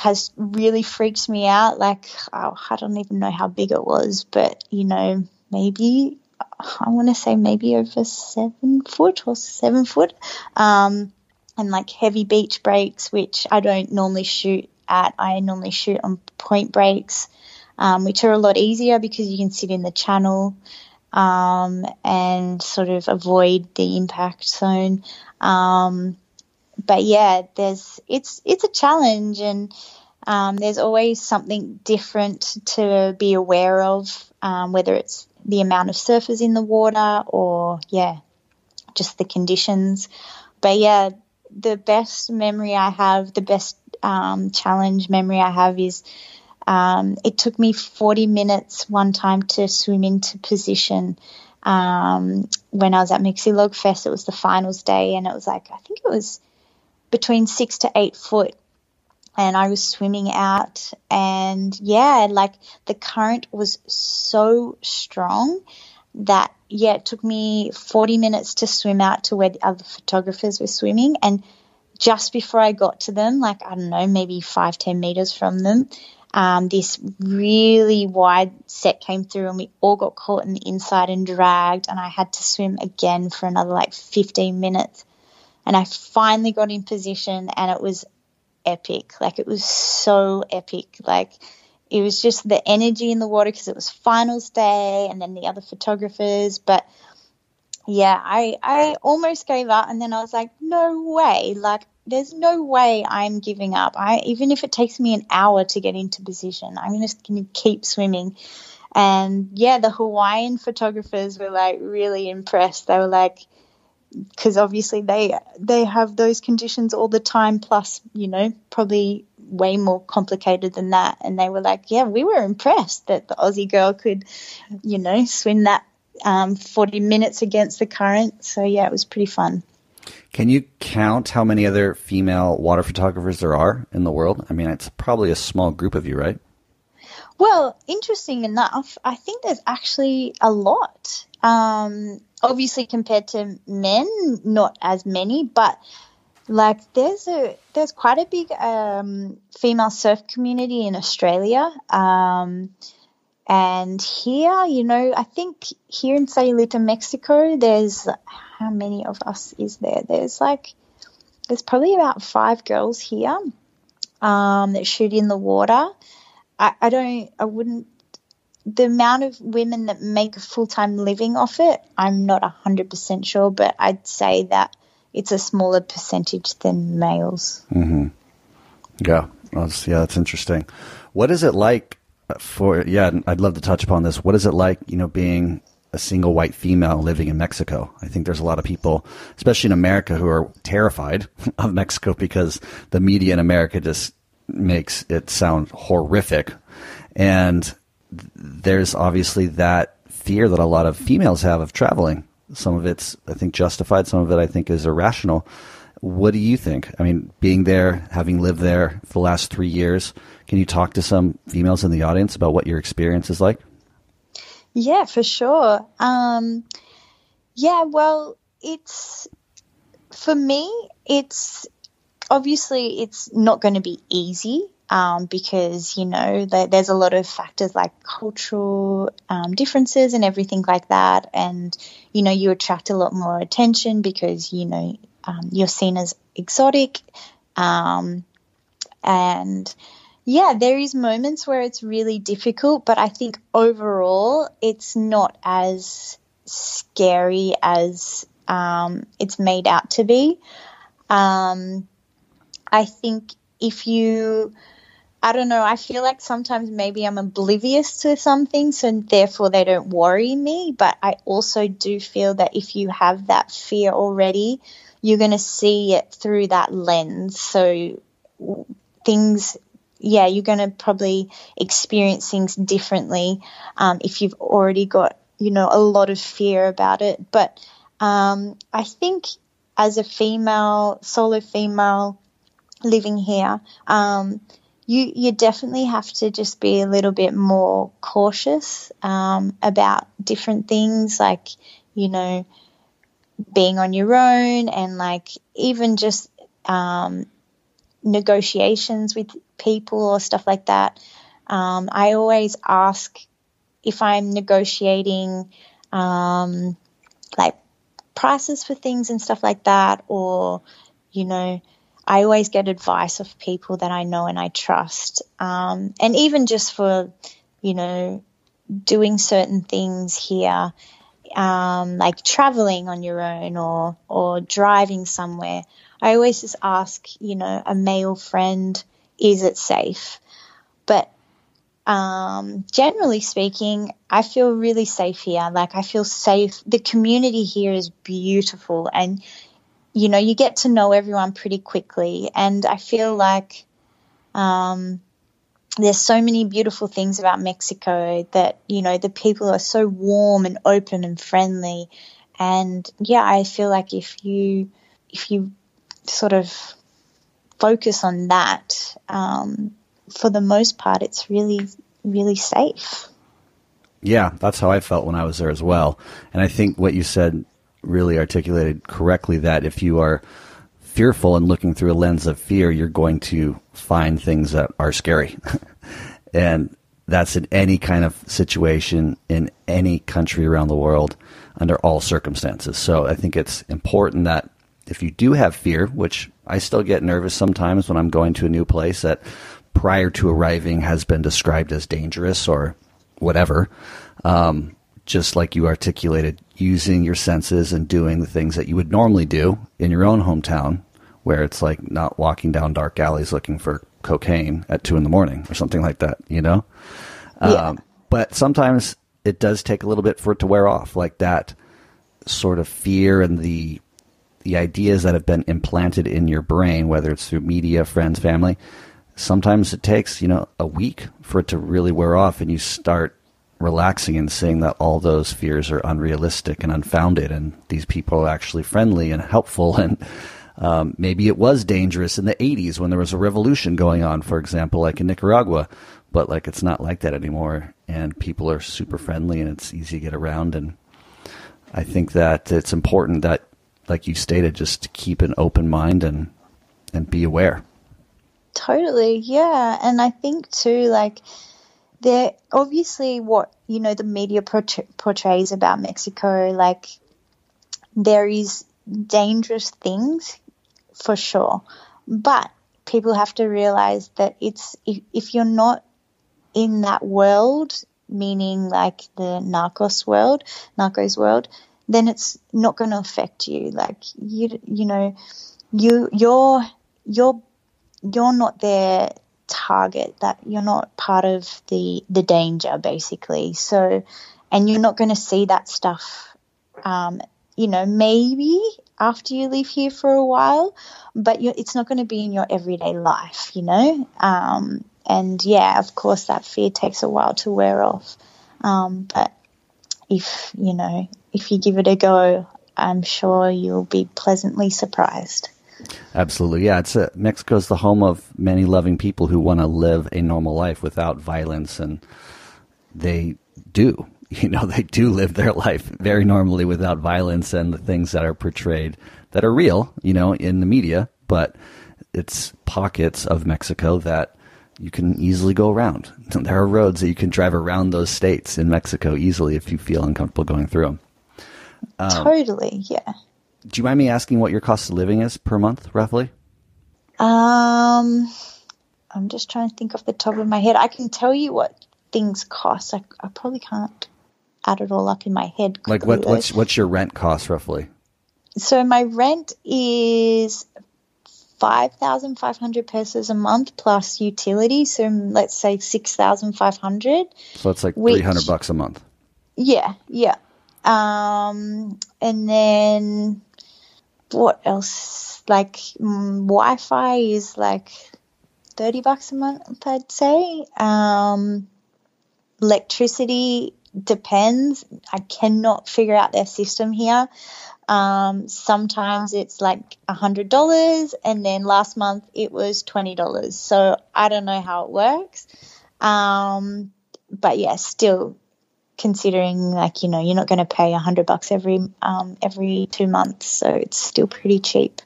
[SPEAKER 7] has really freaked me out. Like, oh, I don't even know how big it was, but, you know, maybe, I want to say maybe over seven foot or seven foot. Um, and like heavy beach breaks, which I don't normally shoot at. I normally shoot on point breaks, um, which are a lot easier because you can sit in the channel um, and sort of avoid the impact zone. Um, but yeah, there's it's it's a challenge, and um, there's always something different to be aware of, um, whether it's the amount of surfers in the water or yeah, just the conditions. But yeah, the best memory I have, the best um, challenge memory I have is um, it took me 40 minutes one time to swim into position. Um, when I was at Mexi Log Fest, it was the finals day, and it was like, I think it was between six to eight foot. And I was swimming out, and yeah, like the current was so strong that, yeah, it took me 40 minutes to swim out to where the other photographers were swimming. And just before I got to them, like, I don't know, maybe five, 10 meters from them, um, this really wide set came through and we all got caught in the inside and dragged and I had to swim again for another like 15 minutes. And I finally got in position and it was epic. Like it was so epic. Like it was just the energy in the water because it was finals day and then the other photographers. But yeah, I, I almost gave up and then I was like, no way. Like there's no way I'm giving up. I even if it takes me an hour to get into position, I'm just going to keep swimming. And yeah, the Hawaiian photographers were like really impressed. They were like, because obviously they they have those conditions all the time, plus you know probably way more complicated than that. And they were like, yeah, we were impressed that the Aussie girl could, you know, swim that um, 40 minutes against the current. So yeah, it was pretty fun.
[SPEAKER 1] Can you count how many other female water photographers there are in the world? I mean, it's probably a small group of you, right?
[SPEAKER 7] Well, interesting enough, I think there's actually a lot. Um, obviously, compared to men, not as many, but like there's a there's quite a big um, female surf community in Australia. Um, and here, you know, I think here in Sayulita, Mexico, there's how many of us is there? There's like, there's probably about five girls here um, that shoot in the water. I, I don't, I wouldn't, the amount of women that make a full time living off it, I'm not 100% sure, but I'd say that it's a smaller percentage than males.
[SPEAKER 1] Mm-hmm. Yeah, that's, yeah, that's interesting. What is it like for yeah, I'd love to touch upon this. What is it like, you know, being a single white female living in Mexico? I think there's a lot of people, especially in America, who are terrified of Mexico because the media in America just makes it sound horrific. And there's obviously that fear that a lot of females have of traveling. Some of it's, I think, justified. Some of it, I think, is irrational. What do you think? I mean, being there, having lived there for the last three years, can you talk to some females in the audience about what your experience is like?
[SPEAKER 7] Yeah, for sure. Um, yeah, well, it's for me, it's obviously it's not going to be easy um, because you know there's a lot of factors like cultural um, differences and everything like that, and you know you attract a lot more attention because you know um, you're seen as exotic, um, and yeah, there is moments where it's really difficult, but I think overall it's not as scary as um, it's made out to be. Um, I think if you, I don't know, I feel like sometimes maybe I'm oblivious to some things and therefore they don't worry me. But I also do feel that if you have that fear already, you're going to see it through that lens. So things yeah, you're going to probably experience things differently um, if you've already got, you know, a lot of fear about it. But um, I think as a female, solo female living here, um, you you definitely have to just be a little bit more cautious um, about different things, like you know, being on your own and like even just um, negotiations with people or stuff like that. Um, I always ask if I'm negotiating um, like prices for things and stuff like that, or you know, I always get advice of people that I know and I trust, um, and even just for you know doing certain things here, um, like traveling on your own or or driving somewhere. I always just ask, you know, a male friend, is it safe? But um, generally speaking, I feel really safe here. Like I feel safe. The community here is beautiful, and you know you get to know everyone pretty quickly. And I feel like um, there's so many beautiful things about Mexico that you know the people are so warm and open and friendly. And yeah, I feel like if you if you sort of focus on that. Um, for the most part, it's really, really safe.
[SPEAKER 1] Yeah, that's how I felt when I was there as well. And I think what you said really articulated correctly that if you are fearful and looking through a lens of fear, you're going to find things that are scary. and that's in any kind of situation in any country around the world under all circumstances. So I think it's important that if you do have fear, which I still get nervous sometimes when I'm going to a new place that prior to arriving has been described as dangerous or whatever. Um, just like you articulated, using your senses and doing the things that you would normally do in your own hometown, where it's like not walking down dark alleys looking for cocaine at two in the morning or something like that, you know? Yeah. Um, but sometimes it does take a little bit for it to wear off, like that sort of fear and the the ideas that have been implanted in your brain, whether it's through media, friends, family, sometimes it takes, you know, a week for it to really wear off and you start relaxing and seeing that all those fears are unrealistic and unfounded and these people are actually friendly and helpful. And um, maybe it was dangerous in the 80s when there was a revolution going on, for example, like in Nicaragua, but like it's not like that anymore. And people are super friendly and it's easy to get around. And I think that it's important that like you stated, just keep an open mind and and be aware.
[SPEAKER 7] Totally, yeah, and I think too, like there obviously what you know the media portrays about Mexico, like there is dangerous things for sure, but people have to realize that it's if, if you're not in that world, meaning like the narcos world, narcos world, then it's not going to affect you. Like you, you know, you you're you're you're not their target. That you're not part of the the danger, basically. So, and you're not going to see that stuff. Um, you know, maybe after you live here for a while, but it's not going to be in your everyday life. You know. Um, and yeah, of course, that fear takes a while to wear off. Um, but if you know if you give it a go, I'm sure you'll be pleasantly surprised.
[SPEAKER 1] Absolutely, yeah. It's a, Mexico's the home of many loving people who want to live a normal life without violence, and they do. You know, they do live their life very normally without violence and the things that are portrayed that are real. You know, in the media, but it's pockets of Mexico that you can easily go around. There are roads that you can drive around those states in Mexico easily if you feel uncomfortable going through them.
[SPEAKER 7] Um, totally, yeah.
[SPEAKER 1] Do you mind me asking what your cost of living is per month, roughly?
[SPEAKER 7] Um, I'm just trying to think off the top of my head. I can tell you what things cost. I, I probably can't add it all up in my head.
[SPEAKER 1] Like what, what's what's your rent cost roughly?
[SPEAKER 7] So my rent is five thousand five hundred pesos a month plus utilities. So let's say six thousand five hundred.
[SPEAKER 1] So it's like three hundred bucks a month.
[SPEAKER 7] Yeah, yeah. Um, and then what else? Like mm, Wi-Fi is like 30 bucks a month, I'd say. Um, electricity depends. I cannot figure out their system here. Um, sometimes it's like a hundred dollars, and then last month it was twenty dollars. So I don't know how it works. Um, but yeah, still considering like you know you're not going to pay a hundred bucks every um, every two months, so it's still pretty cheap.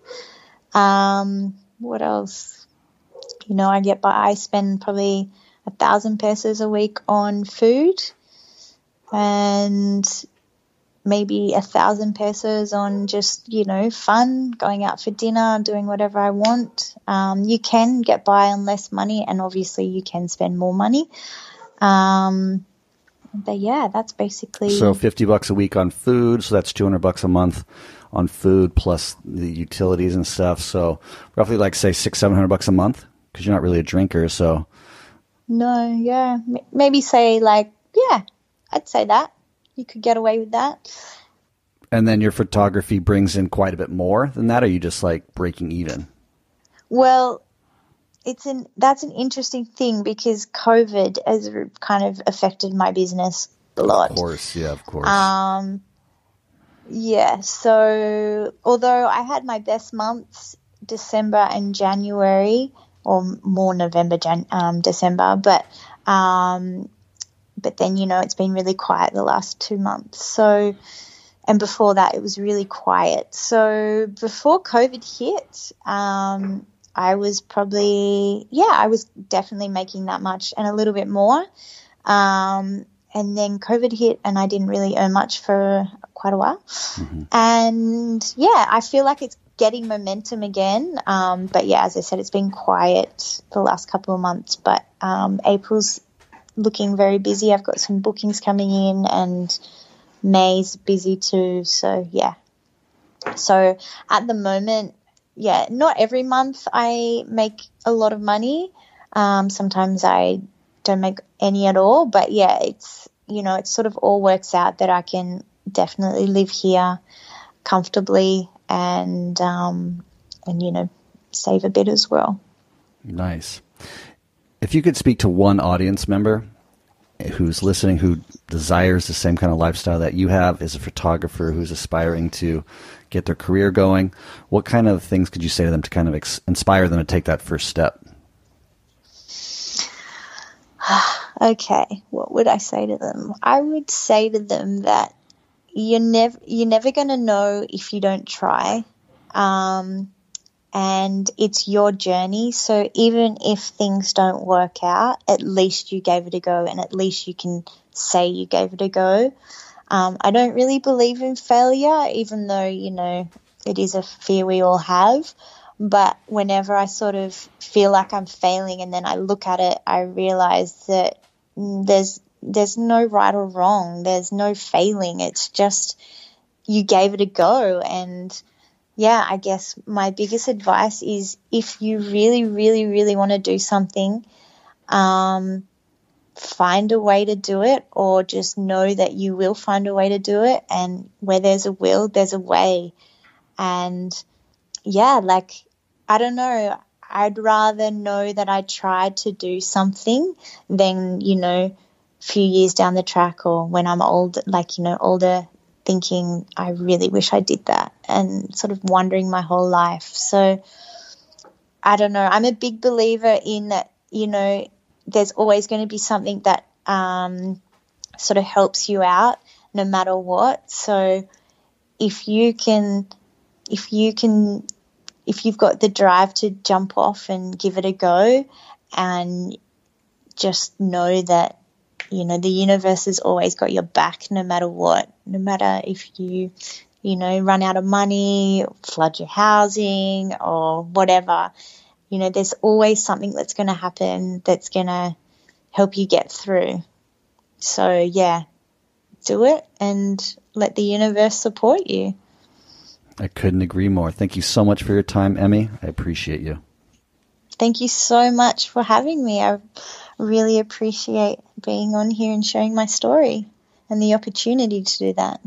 [SPEAKER 7] Um, what else? You know, I get by. I spend probably a thousand pesos a week on food, and maybe a thousand pesos on just you know fun, going out for dinner, doing whatever I want. Um, you can get by on less money, and obviously you can spend more money. Um, but yeah, that's basically
[SPEAKER 1] So fifty bucks a week on food, so that's two hundred bucks a month on food plus the utilities and stuff. So roughly, like say six, seven hundred bucks a month because you're not really a drinker. So
[SPEAKER 7] no, yeah, maybe say like yeah, I'd say that you could get away with that.
[SPEAKER 1] and then your photography brings in quite a bit more than that. Or are you just like breaking even?
[SPEAKER 7] Well, it's an that's an interesting thing because COVID has kind of affected my business a lot.
[SPEAKER 1] Of course, yeah, of course.
[SPEAKER 7] Um, yeah. So although I had my best months, December and January, or more November, Jan, um, December, but um, but then you know it's been really quiet the last two months. So and before that it was really quiet. So before COVID hit, um, I was probably yeah I was definitely making that much and a little bit more. Um, and then COVID hit, and I didn't really earn much for quite a while. And yeah, I feel like it's getting momentum again. Um, but yeah, as I said, it's been quiet the last couple of months. But um, April's looking very busy. I've got some bookings coming in, and May's busy too. So yeah. So at the moment, yeah, not every month I make a lot of money. Um, sometimes I don't make any at all, but yeah, it's you know, it sort of all works out that I can definitely live here comfortably and um, and you know save a bit as well.
[SPEAKER 1] Nice. If you could speak to one audience member who's listening who desires the same kind of lifestyle that you have as a photographer who's aspiring to get their career going, what kind of things could you say to them to kind of ex- inspire them to take that first step?
[SPEAKER 7] Okay, what would I say to them? I would say to them that you're never you're never going to know if you don't try, um, and it's your journey. So even if things don't work out, at least you gave it a go, and at least you can say you gave it a go. Um, I don't really believe in failure, even though you know it is a fear we all have. But whenever I sort of feel like I'm failing, and then I look at it, I realize that there's there's no right or wrong. There's no failing. It's just you gave it a go. And yeah, I guess my biggest advice is if you really, really, really want to do something, um, find a way to do it, or just know that you will find a way to do it. And where there's a will, there's a way. And yeah, like I don't know. I'd rather know that I tried to do something than, you know, a few years down the track or when I'm old, like, you know, older, thinking, I really wish I did that and sort of wondering my whole life. So I don't know. I'm a big believer in that, you know, there's always going to be something that um, sort of helps you out no matter what. So if you can, if you can if you've got the drive to jump off and give it a go and just know that you know the universe has always got your back no matter what no matter if you you know run out of money flood your housing or whatever you know there's always something that's going to happen that's going to help you get through so yeah do it and let the universe support you
[SPEAKER 1] I couldn't agree more. Thank you so much for your time, Emmy. I appreciate you.
[SPEAKER 7] Thank you so much for having me. I really appreciate being on here and sharing my story and the opportunity to do that.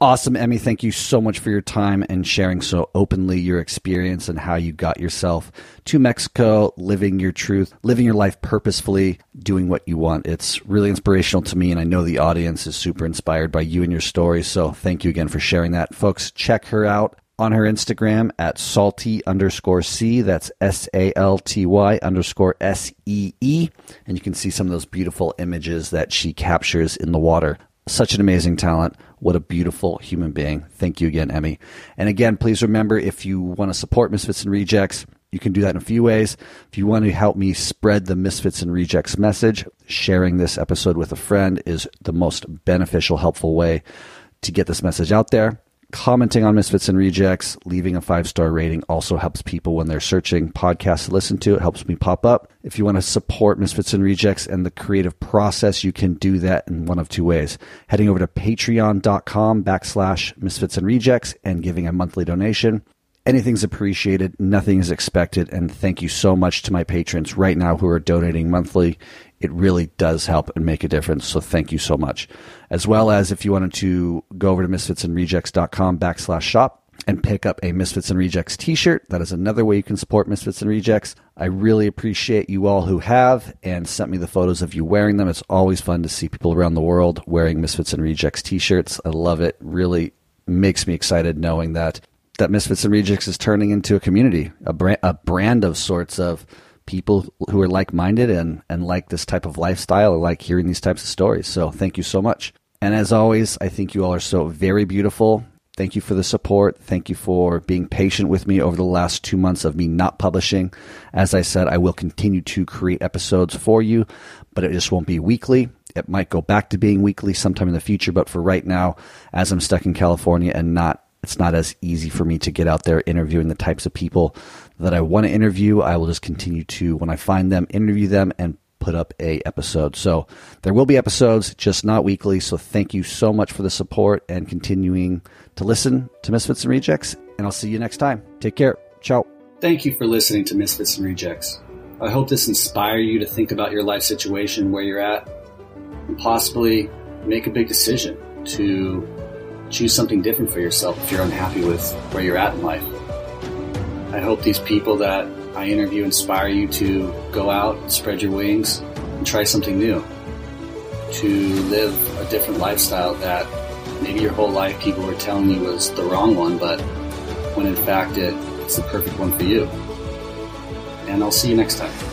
[SPEAKER 1] Awesome, Emmy. Thank you so much for your time and sharing so openly your experience and how you got yourself to Mexico, living your truth, living your life purposefully, doing what you want. It's really inspirational to me, and I know the audience is super inspired by you and your story. So thank you again for sharing that. Folks, check her out on her Instagram at salty underscore C. That's S A L T Y underscore S E E. And you can see some of those beautiful images that she captures in the water. Such an amazing talent. What a beautiful human being. Thank you again, Emmy. And again, please remember if you want to support Misfits and Rejects, you can do that in a few ways. If you want to help me spread the Misfits and Rejects message, sharing this episode with a friend is the most beneficial, helpful way to get this message out there commenting on Misfits and Rejects, leaving a five star rating also helps people when they're searching podcasts to listen to. It helps me pop up. If you want to support Misfits and Rejects and the creative process, you can do that in one of two ways. Heading over to patreon.com backslash Misfits and Rejects and giving a monthly donation. Anything's appreciated, nothing is expected, and thank you so much to my patrons right now who are donating monthly it really does help and make a difference. So thank you so much. As well as if you wanted to go over to misfitsandrejects.com backslash shop and pick up a Misfits and Rejects t-shirt. That is another way you can support Misfits and Rejects. I really appreciate you all who have and sent me the photos of you wearing them. It's always fun to see people around the world wearing Misfits and Rejects t-shirts. I love it. Really makes me excited knowing that that Misfits and Rejects is turning into a community, a brand, a brand of sorts of people who are like minded and, and like this type of lifestyle or like hearing these types of stories. So thank you so much. And as always, I think you all are so very beautiful. Thank you for the support. Thank you for being patient with me over the last two months of me not publishing. As I said, I will continue to create episodes for you, but it just won't be weekly. It might go back to being weekly sometime in the future, but for right now, as I'm stuck in California and not it's not as easy for me to get out there interviewing the types of people that I want to interview. I will just continue to, when I find them, interview them and put up a episode. So there will be episodes, just not weekly. So thank you so much for the support and continuing to listen to Misfits and Rejects. And I'll see you next time. Take care. Ciao.
[SPEAKER 8] Thank you for listening to Misfits and Rejects. I hope this inspire you to think about your life situation, where you're at, and possibly make a big decision to choose something different for yourself if you're unhappy with where you're at in life. I hope these people that I interview inspire you to go out, spread your wings, and try something new. To live a different lifestyle that maybe your whole life people were telling you was the wrong one, but when in fact it, it's the perfect one for you. And I'll see you next time.